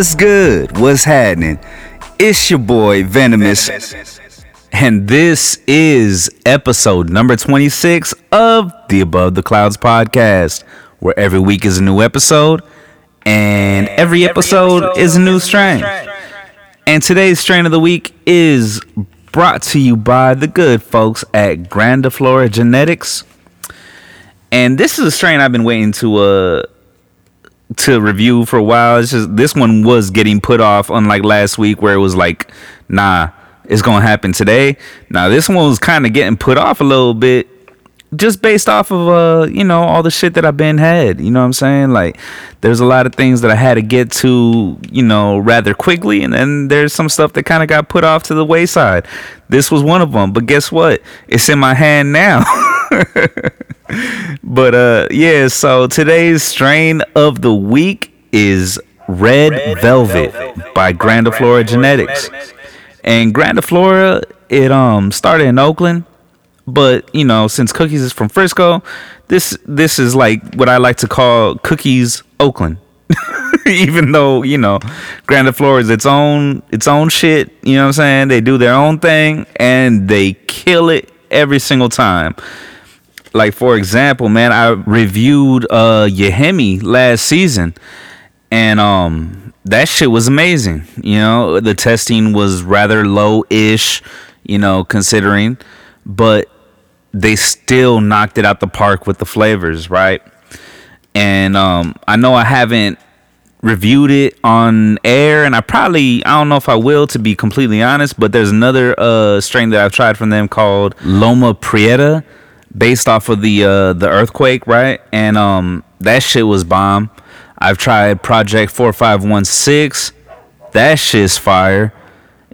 What's good? What's happening? It's your boy Venomous. And this is episode number 26 of the Above the Clouds podcast, where every week is a new episode and every episode is a new strain. And today's strain of the week is brought to you by the good folks at Grandiflora Genetics. And this is a strain I've been waiting to uh to review for a while. It's just this one was getting put off, unlike last week where it was like, nah, it's gonna happen today. Now this one was kind of getting put off a little bit, just based off of uh, you know, all the shit that I've been had. You know what I'm saying? Like, there's a lot of things that I had to get to, you know, rather quickly, and then there's some stuff that kind of got put off to the wayside. This was one of them, but guess what? It's in my hand now. but uh yeah, so today's strain of the week is Red, Red Velvet, Velvet by Grandiflora Genetics. Genetics. And Grandiflora, it um started in Oakland, but you know, since Cookies is from Frisco, this this is like what I like to call Cookies Oakland. Even though, you know, Grandiflora is its own its own shit, you know what I'm saying? They do their own thing and they kill it every single time like for example, man, I reviewed uh Yehimi last season, and um that shit was amazing. You know, the testing was rather low ish, you know, considering, but they still knocked it out the park with the flavors, right? And um I know I haven't reviewed it on air and I probably I don't know if I will to be completely honest, but there's another uh strain that I've tried from them called Loma Prieta based off of the uh, the earthquake, right? And um, that shit was bomb. I've tried Project Four Five One Six. That shit's fire.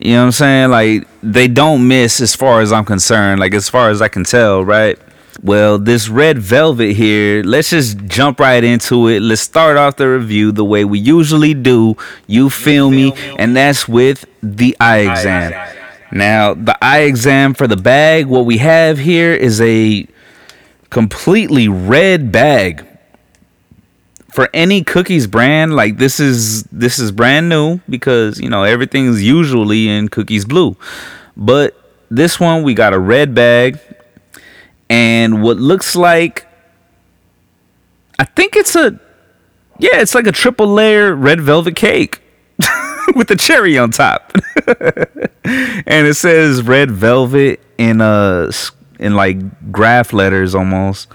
You know what I'm saying? Like they don't miss as far as I'm concerned. Like as far as I can tell, right? Well, this red velvet here, let's just jump right into it. Let's start off the review the way we usually do. You feel me? And that's with the eye exam. Now, the eye exam for the bag, what we have here is a completely red bag. For any cookies brand like this is this is brand new because you know everything's usually in cookies blue. But this one we got a red bag. And what looks like i think it's a yeah it's like a triple layer red velvet cake with a cherry on top. and it says red velvet in uh in like graph letters almost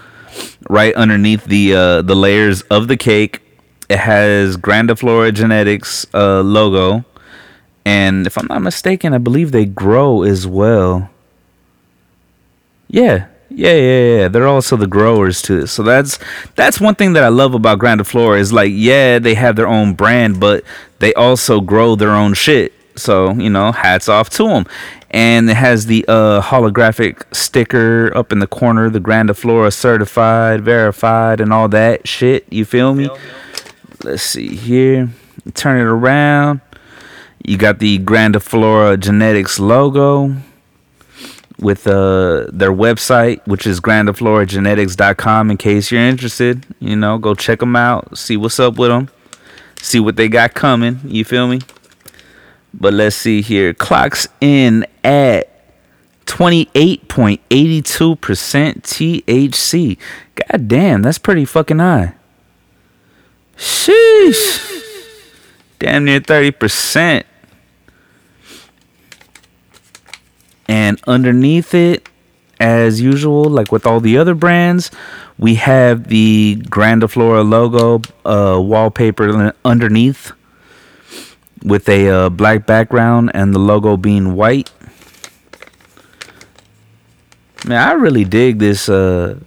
right underneath the uh the layers of the cake. It has Grandiflora Genetics uh logo. And if I'm not mistaken, I believe they grow as well. Yeah, yeah, yeah, yeah. They're also the growers too. So that's that's one thing that I love about Grandiflora is like, yeah, they have their own brand, but they also grow their own shit. So you know, hats off to them. And it has the uh, holographic sticker up in the corner, the Grandiflora certified, verified, and all that shit. You feel me? Let's see here. Turn it around. You got the Grandiflora Genetics logo with uh, their website, which is grandifloragenetics.com. In case you're interested, you know, go check them out, see what's up with them, see what they got coming. You feel me? But let's see here. Clocks in at 28.82% THC. God damn, that's pretty fucking high. Sheesh. Damn near 30%. And underneath it, as usual, like with all the other brands, we have the Grandiflora logo uh, wallpaper underneath with a uh, black background and the logo being white. Man, I really dig this uh,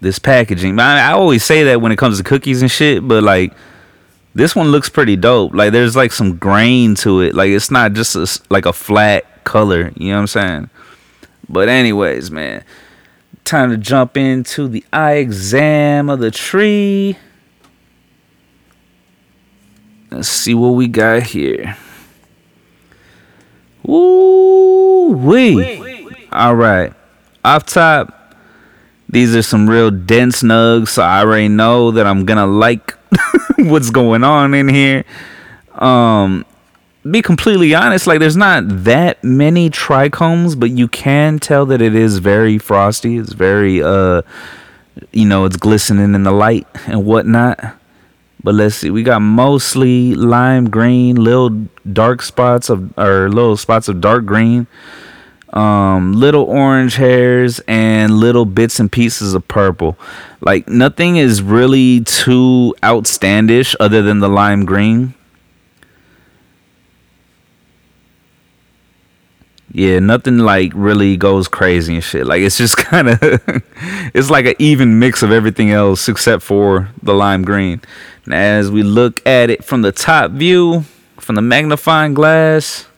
this packaging. I, I always say that when it comes to cookies and shit, but like this one looks pretty dope. Like there's like some grain to it. Like it's not just a, like a flat color. You know what I'm saying? But anyways, man, time to jump into the eye exam of the tree. Let's see what we got here. Woo wee. All right. Off top, These are some real dense nugs, so I already know that I'm gonna like what's going on in here. Um, be completely honest, like there's not that many trichomes, but you can tell that it is very frosty. It's very uh, you know, it's glistening in the light and whatnot. But let's see, we got mostly lime green, little dark spots of or little spots of dark green um, little orange hairs and little bits and pieces of purple. Like nothing is really too outstandish other than the lime green. Yeah, nothing like really goes crazy and shit. Like it's just kind of it's like an even mix of everything else except for the lime green. And as we look at it from the top view, from the magnifying glass,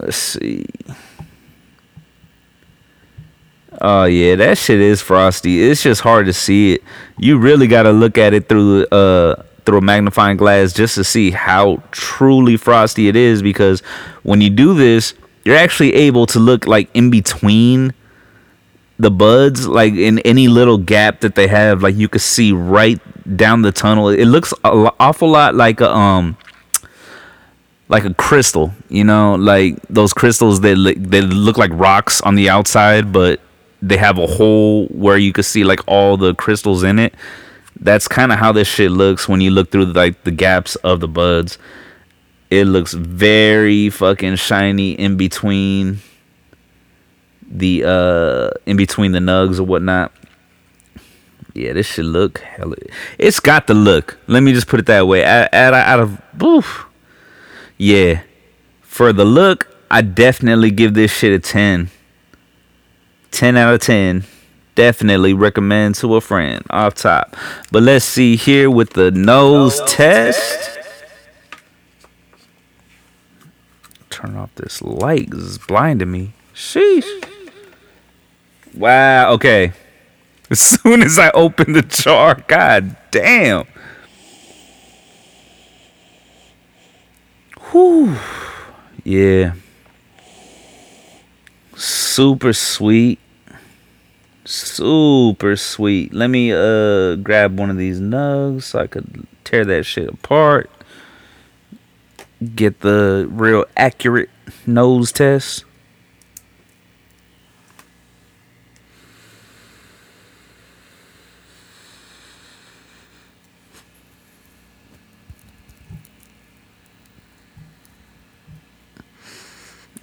let's see. Oh yeah, that shit is frosty. It's just hard to see it. You really got to look at it through uh through a magnifying glass just to see how truly frosty it is because when you do this, you're actually able to look like in between the buds like in any little gap that they have like you could see right down the tunnel it looks an awful lot like a um like a crystal you know like those crystals that look, that look like rocks on the outside but they have a hole where you could see like all the crystals in it. That's kind of how this shit looks when you look through like the gaps of the buds. It looks very fucking shiny in between the uh in between the nugs or whatnot. Yeah, this should look hella. It's got the look. Let me just put it that way. Out, out, out of oof. Yeah, for the look, I definitely give this shit a ten. 10 out of 10 definitely recommend to a friend off top but let's see here with the nose test turn off this light This is blinding me sheesh wow okay as soon as i open the jar god damn Whew. yeah super sweet super sweet. Let me uh grab one of these nugs so I could tear that shit apart. Get the real accurate nose test.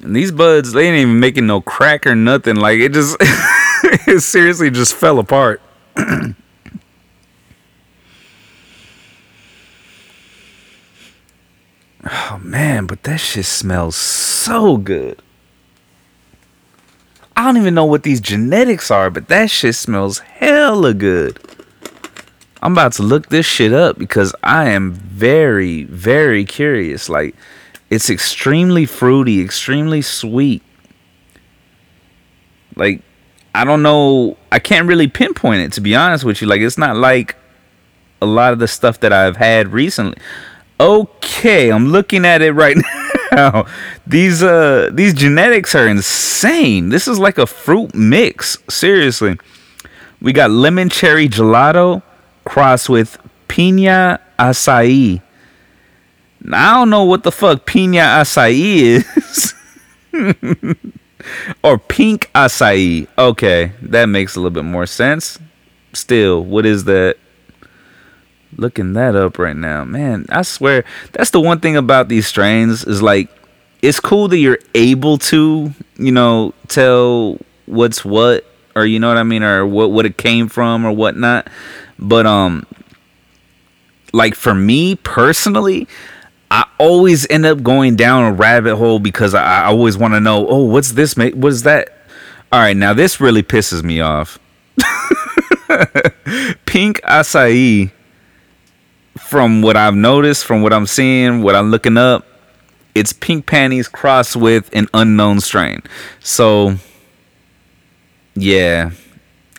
And these buds, they ain't even making no crack or nothing. Like it just it seriously just fell apart. oh man, but that shit smells so good. I don't even know what these genetics are, but that shit smells hella good. I'm about to look this shit up because I am very, very curious. Like, it's extremely fruity, extremely sweet. Like, I don't know. I can't really pinpoint it to be honest with you. Like it's not like a lot of the stuff that I've had recently. Okay, I'm looking at it right now. these uh these genetics are insane. This is like a fruit mix. Seriously. We got lemon cherry gelato crossed with pina acai. I don't know what the fuck pina acai is. or pink acai. Okay, that makes a little bit more sense. Still, what is that? Looking that up right now, man. I swear that's the one thing about these strains is like it's cool that you're able to, you know, tell what's what or you know what I mean or what what it came from or whatnot. But um, like for me personally, I always end up going down a rabbit hole because I, I always want to know, oh, what's this? Mate? What is that? All right, now this really pisses me off. Pink acai, from what I've noticed, from what I'm seeing, what I'm looking up, it's pink panties crossed with an unknown strain. So, yeah,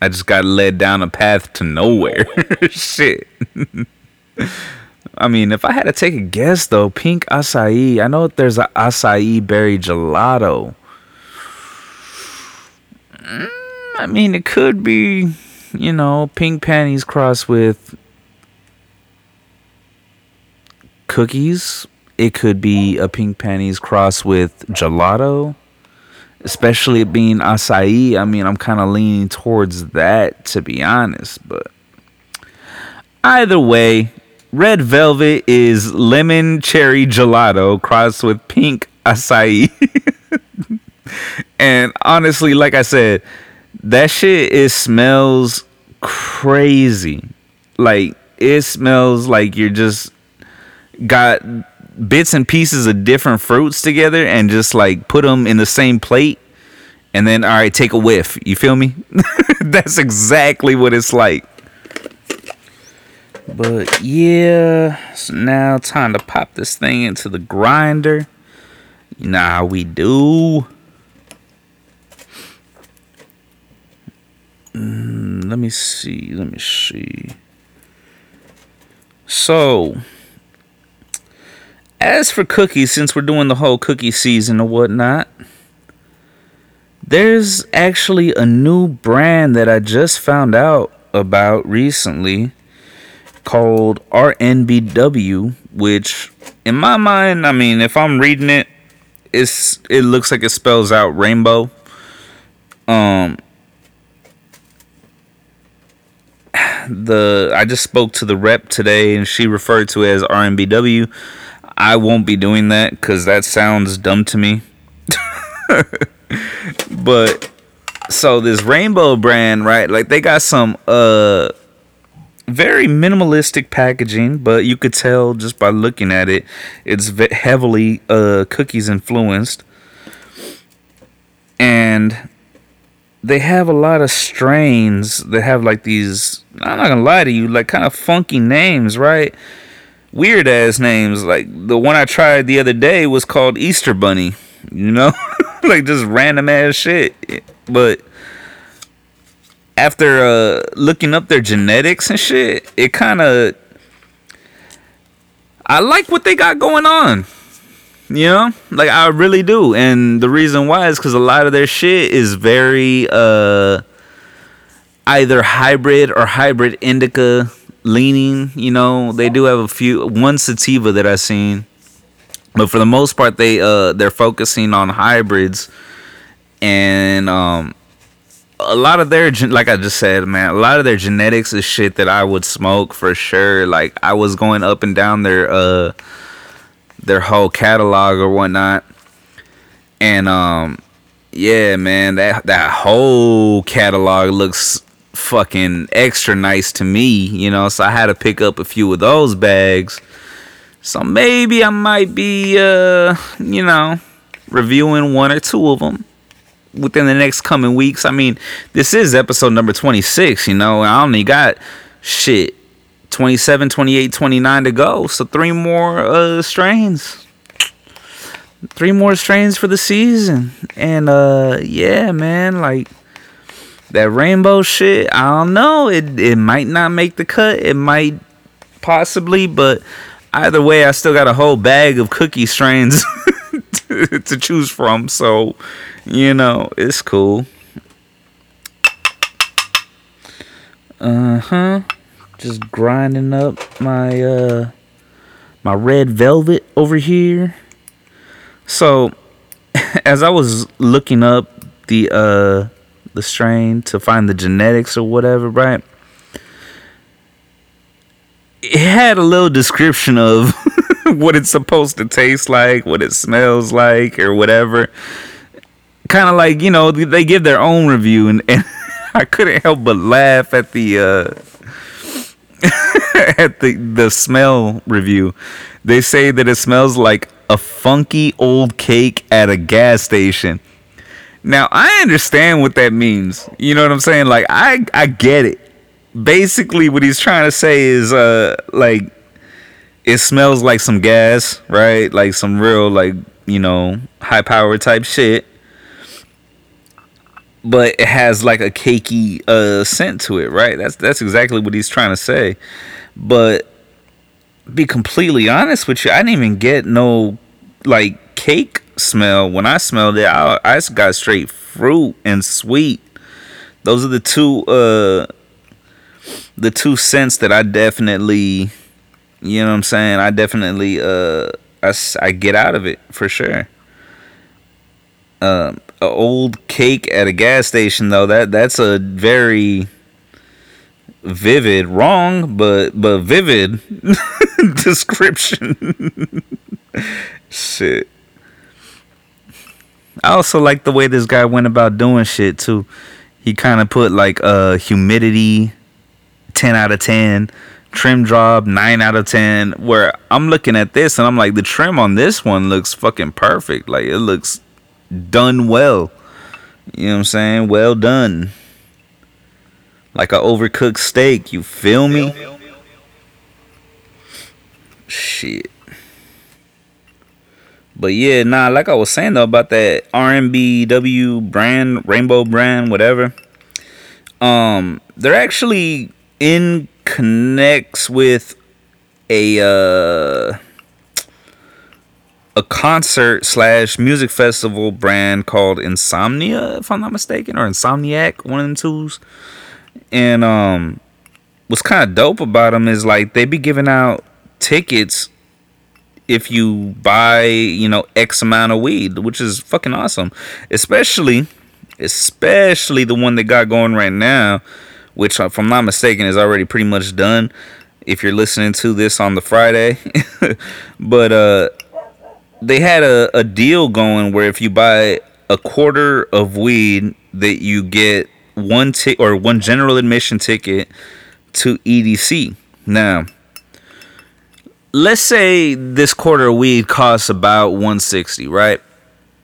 I just got led down a path to nowhere. Shit. I mean, if I had to take a guess though, pink acai. I know there's an acai berry gelato. Mm, I mean, it could be, you know, pink panties crossed with cookies. It could be a pink panties crossed with gelato, especially it being acai. I mean, I'm kind of leaning towards that to be honest, but either way, red velvet is lemon cherry gelato crossed with pink acai. and honestly, like I said, that shit it smells crazy. Like it smells like you're just got bits and pieces of different fruits together and just like put them in the same plate and then all right take a whiff. You feel me? That's exactly what it's like. But yeah so now time to pop this thing into the grinder. How we do. Mm, let me see let me see. So as for cookies, since we're doing the whole cookie season or whatnot, there's actually a new brand that I just found out about recently called RNBW, which in my mind, I mean, if I'm reading it, it's it looks like it spells out rainbow. Um the I just spoke to the rep today and she referred to it as RNBW. I won't be doing that because that sounds dumb to me. but so this rainbow brand, right? Like they got some uh very minimalistic packaging, but you could tell just by looking at it, it's heavily uh cookies influenced. And they have a lot of strains that have like these I'm not gonna lie to you, like kind of funky names, right? Weird ass names. Like the one I tried the other day was called Easter Bunny. You know, like just random ass shit. But after uh, looking up their genetics and shit, it kind of I like what they got going on. You know, like I really do, and the reason why is because a lot of their shit is very uh either hybrid or hybrid indica leaning. You know, they do have a few one sativa that I've seen, but for the most part, they uh they're focusing on hybrids, and um a lot of their like I just said, man, a lot of their genetics is shit that I would smoke for sure. Like I was going up and down their uh their whole catalog or whatnot, and um yeah, man, that that whole catalog looks fucking extra nice to me, you know, so I had to pick up a few of those bags. So maybe I might be uh, you know, reviewing one or two of them within the next coming weeks. I mean, this is episode number 26, you know. I only got shit 27, 28, 29 to go. So three more uh strains. Three more strains for the season. And uh yeah, man, like that rainbow shit, I don't know. It it might not make the cut. It might possibly, but either way, I still got a whole bag of cookie strains to, to choose from. So, you know, it's cool. Uh huh. Just grinding up my uh my red velvet over here. So, as I was looking up the uh the strain to find the genetics or whatever, right? It had a little description of what it's supposed to taste like, what it smells like, or whatever. Kind of like, you know, they give their own review, and, and I couldn't help but laugh at the. Uh, at the the smell review, they say that it smells like a funky old cake at a gas station. Now I understand what that means. You know what I'm saying? Like I I get it. Basically what he's trying to say is uh like it smells like some gas, right? Like some real like, you know, high power type shit. But it has like a cakey uh scent to it, right? That's that's exactly what he's trying to say. But be completely honest with you, I didn't even get no like cake smell. When I smelled it, I, I got straight fruit and sweet those are the two uh the two scents that I definitely you know what I'm saying I definitely uh I, I get out of it for sure. Um, uh, old cake at a gas station though that that's a very vivid wrong but but vivid description shit i also like the way this guy went about doing shit too he kind of put like uh humidity 10 out of 10 trim job 9 out of 10 where i'm looking at this and i'm like the trim on this one looks fucking perfect like it looks done well you know what i'm saying well done like a overcooked steak. You feel me? Shit. But yeah, nah, like I was saying though about that RNBW brand, rainbow brand, whatever. Um, they're actually in connects with a uh a concert slash music festival brand called Insomnia, if I'm not mistaken, or Insomniac, one of them twos and um what's kind of dope about them is like they be giving out tickets if you buy you know x amount of weed which is fucking awesome especially especially the one they got going right now which if i'm not mistaken is already pretty much done if you're listening to this on the friday but uh they had a, a deal going where if you buy a quarter of weed that you get one tick or one general admission ticket to EDC. Now, let's say this quarter weed costs about 160, right?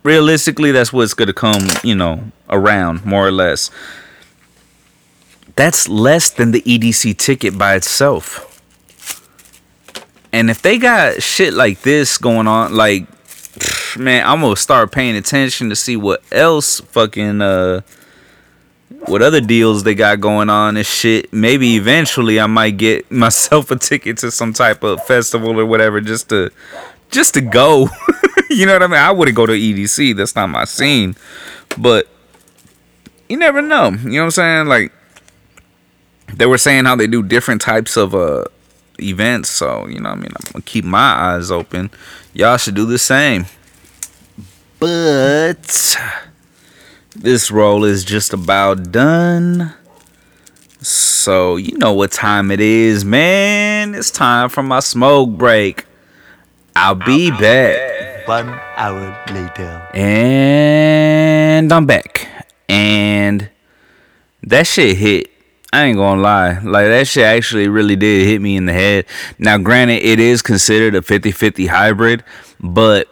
Realistically, that's what's going to come, you know, around more or less. That's less than the EDC ticket by itself. And if they got shit like this going on, like, man, I'm gonna start paying attention to see what else fucking uh what other deals they got going on and shit. Maybe eventually I might get myself a ticket to some type of festival or whatever just to just to go. you know what I mean? I wouldn't go to EDC. That's not my scene. But you never know. You know what I'm saying? Like they were saying how they do different types of uh events. So, you know what I mean? I'm gonna keep my eyes open. Y'all should do the same. But this roll is just about done. So, you know what time it is, man. It's time for my smoke break. I'll be back. One hour later. And I'm back. And that shit hit. I ain't gonna lie. Like, that shit actually really did hit me in the head. Now, granted, it is considered a 50 50 hybrid, but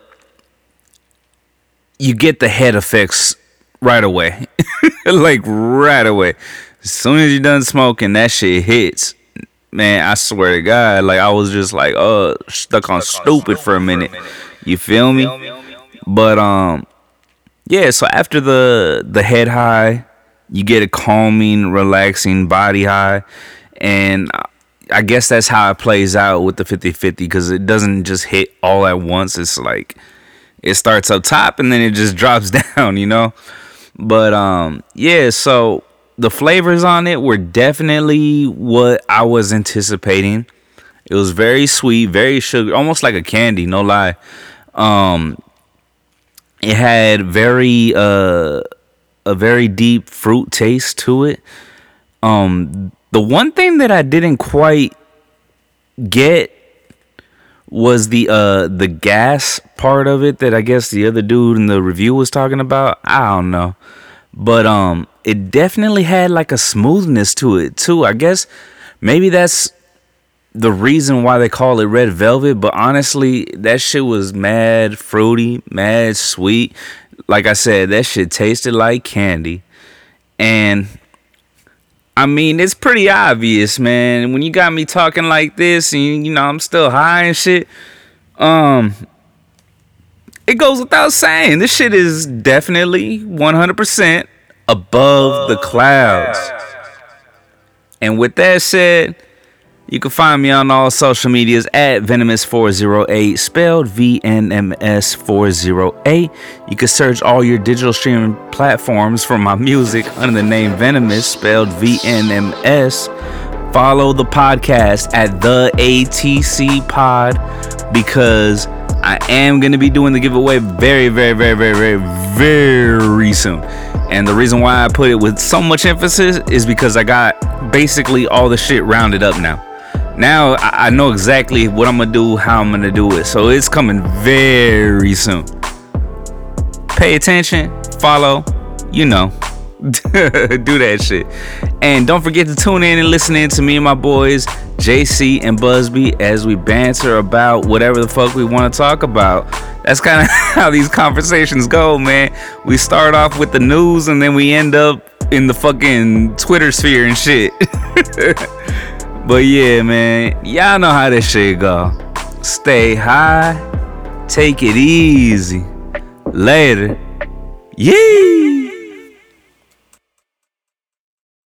you get the head effects right away. like right away. As soon as you're done smoking, that shit hits. Man, I swear to God, like I was just like, uh, stuck on stupid for a minute. You feel me? But um, yeah. So after the the head high, you get a calming, relaxing body high, and I guess that's how it plays out with the 50-50 because it doesn't just hit all at once. It's like it starts up top and then it just drops down. You know. But um, yeah, so the flavors on it were definitely what I was anticipating. It was very sweet, very sugar, almost like a candy, no lie. Um, it had very uh a very deep fruit taste to it. Um, the one thing that I didn't quite get was the uh the gas part of it that I guess the other dude in the review was talking about. I don't know. But um it definitely had like a smoothness to it too. I guess maybe that's the reason why they call it red velvet, but honestly, that shit was mad fruity, mad sweet. Like I said, that shit tasted like candy. And I mean, it's pretty obvious, man. When you got me talking like this, and you know I'm still high and shit, um, it goes without saying, this shit is definitely 100% above the clouds. And with that said, You can find me on all social medias at Venomous408, spelled V N M S 408. You can search all your digital streaming platforms for my music under the name Venomous, spelled V N M S. Follow the podcast at the ATC Pod because I am going to be doing the giveaway very, very, very, very, very, very soon. And the reason why I put it with so much emphasis is because I got basically all the shit rounded up now now I, know exactly what I'm gonna do, how I'm gonna do it. So it's coming very soon. Pay attention, follow, you know. do that shit. And don't forget to tune in and listen in to me and my boys, JC and Busby, as we banter about whatever the fuck we want to talk about. That's kind of how these conversations go, man. We start off with the news and then we end up in the fucking Twitter sphere and shit. But yeah, man, y'all know how this shit go. Stay high, take it easy. Later. Yee!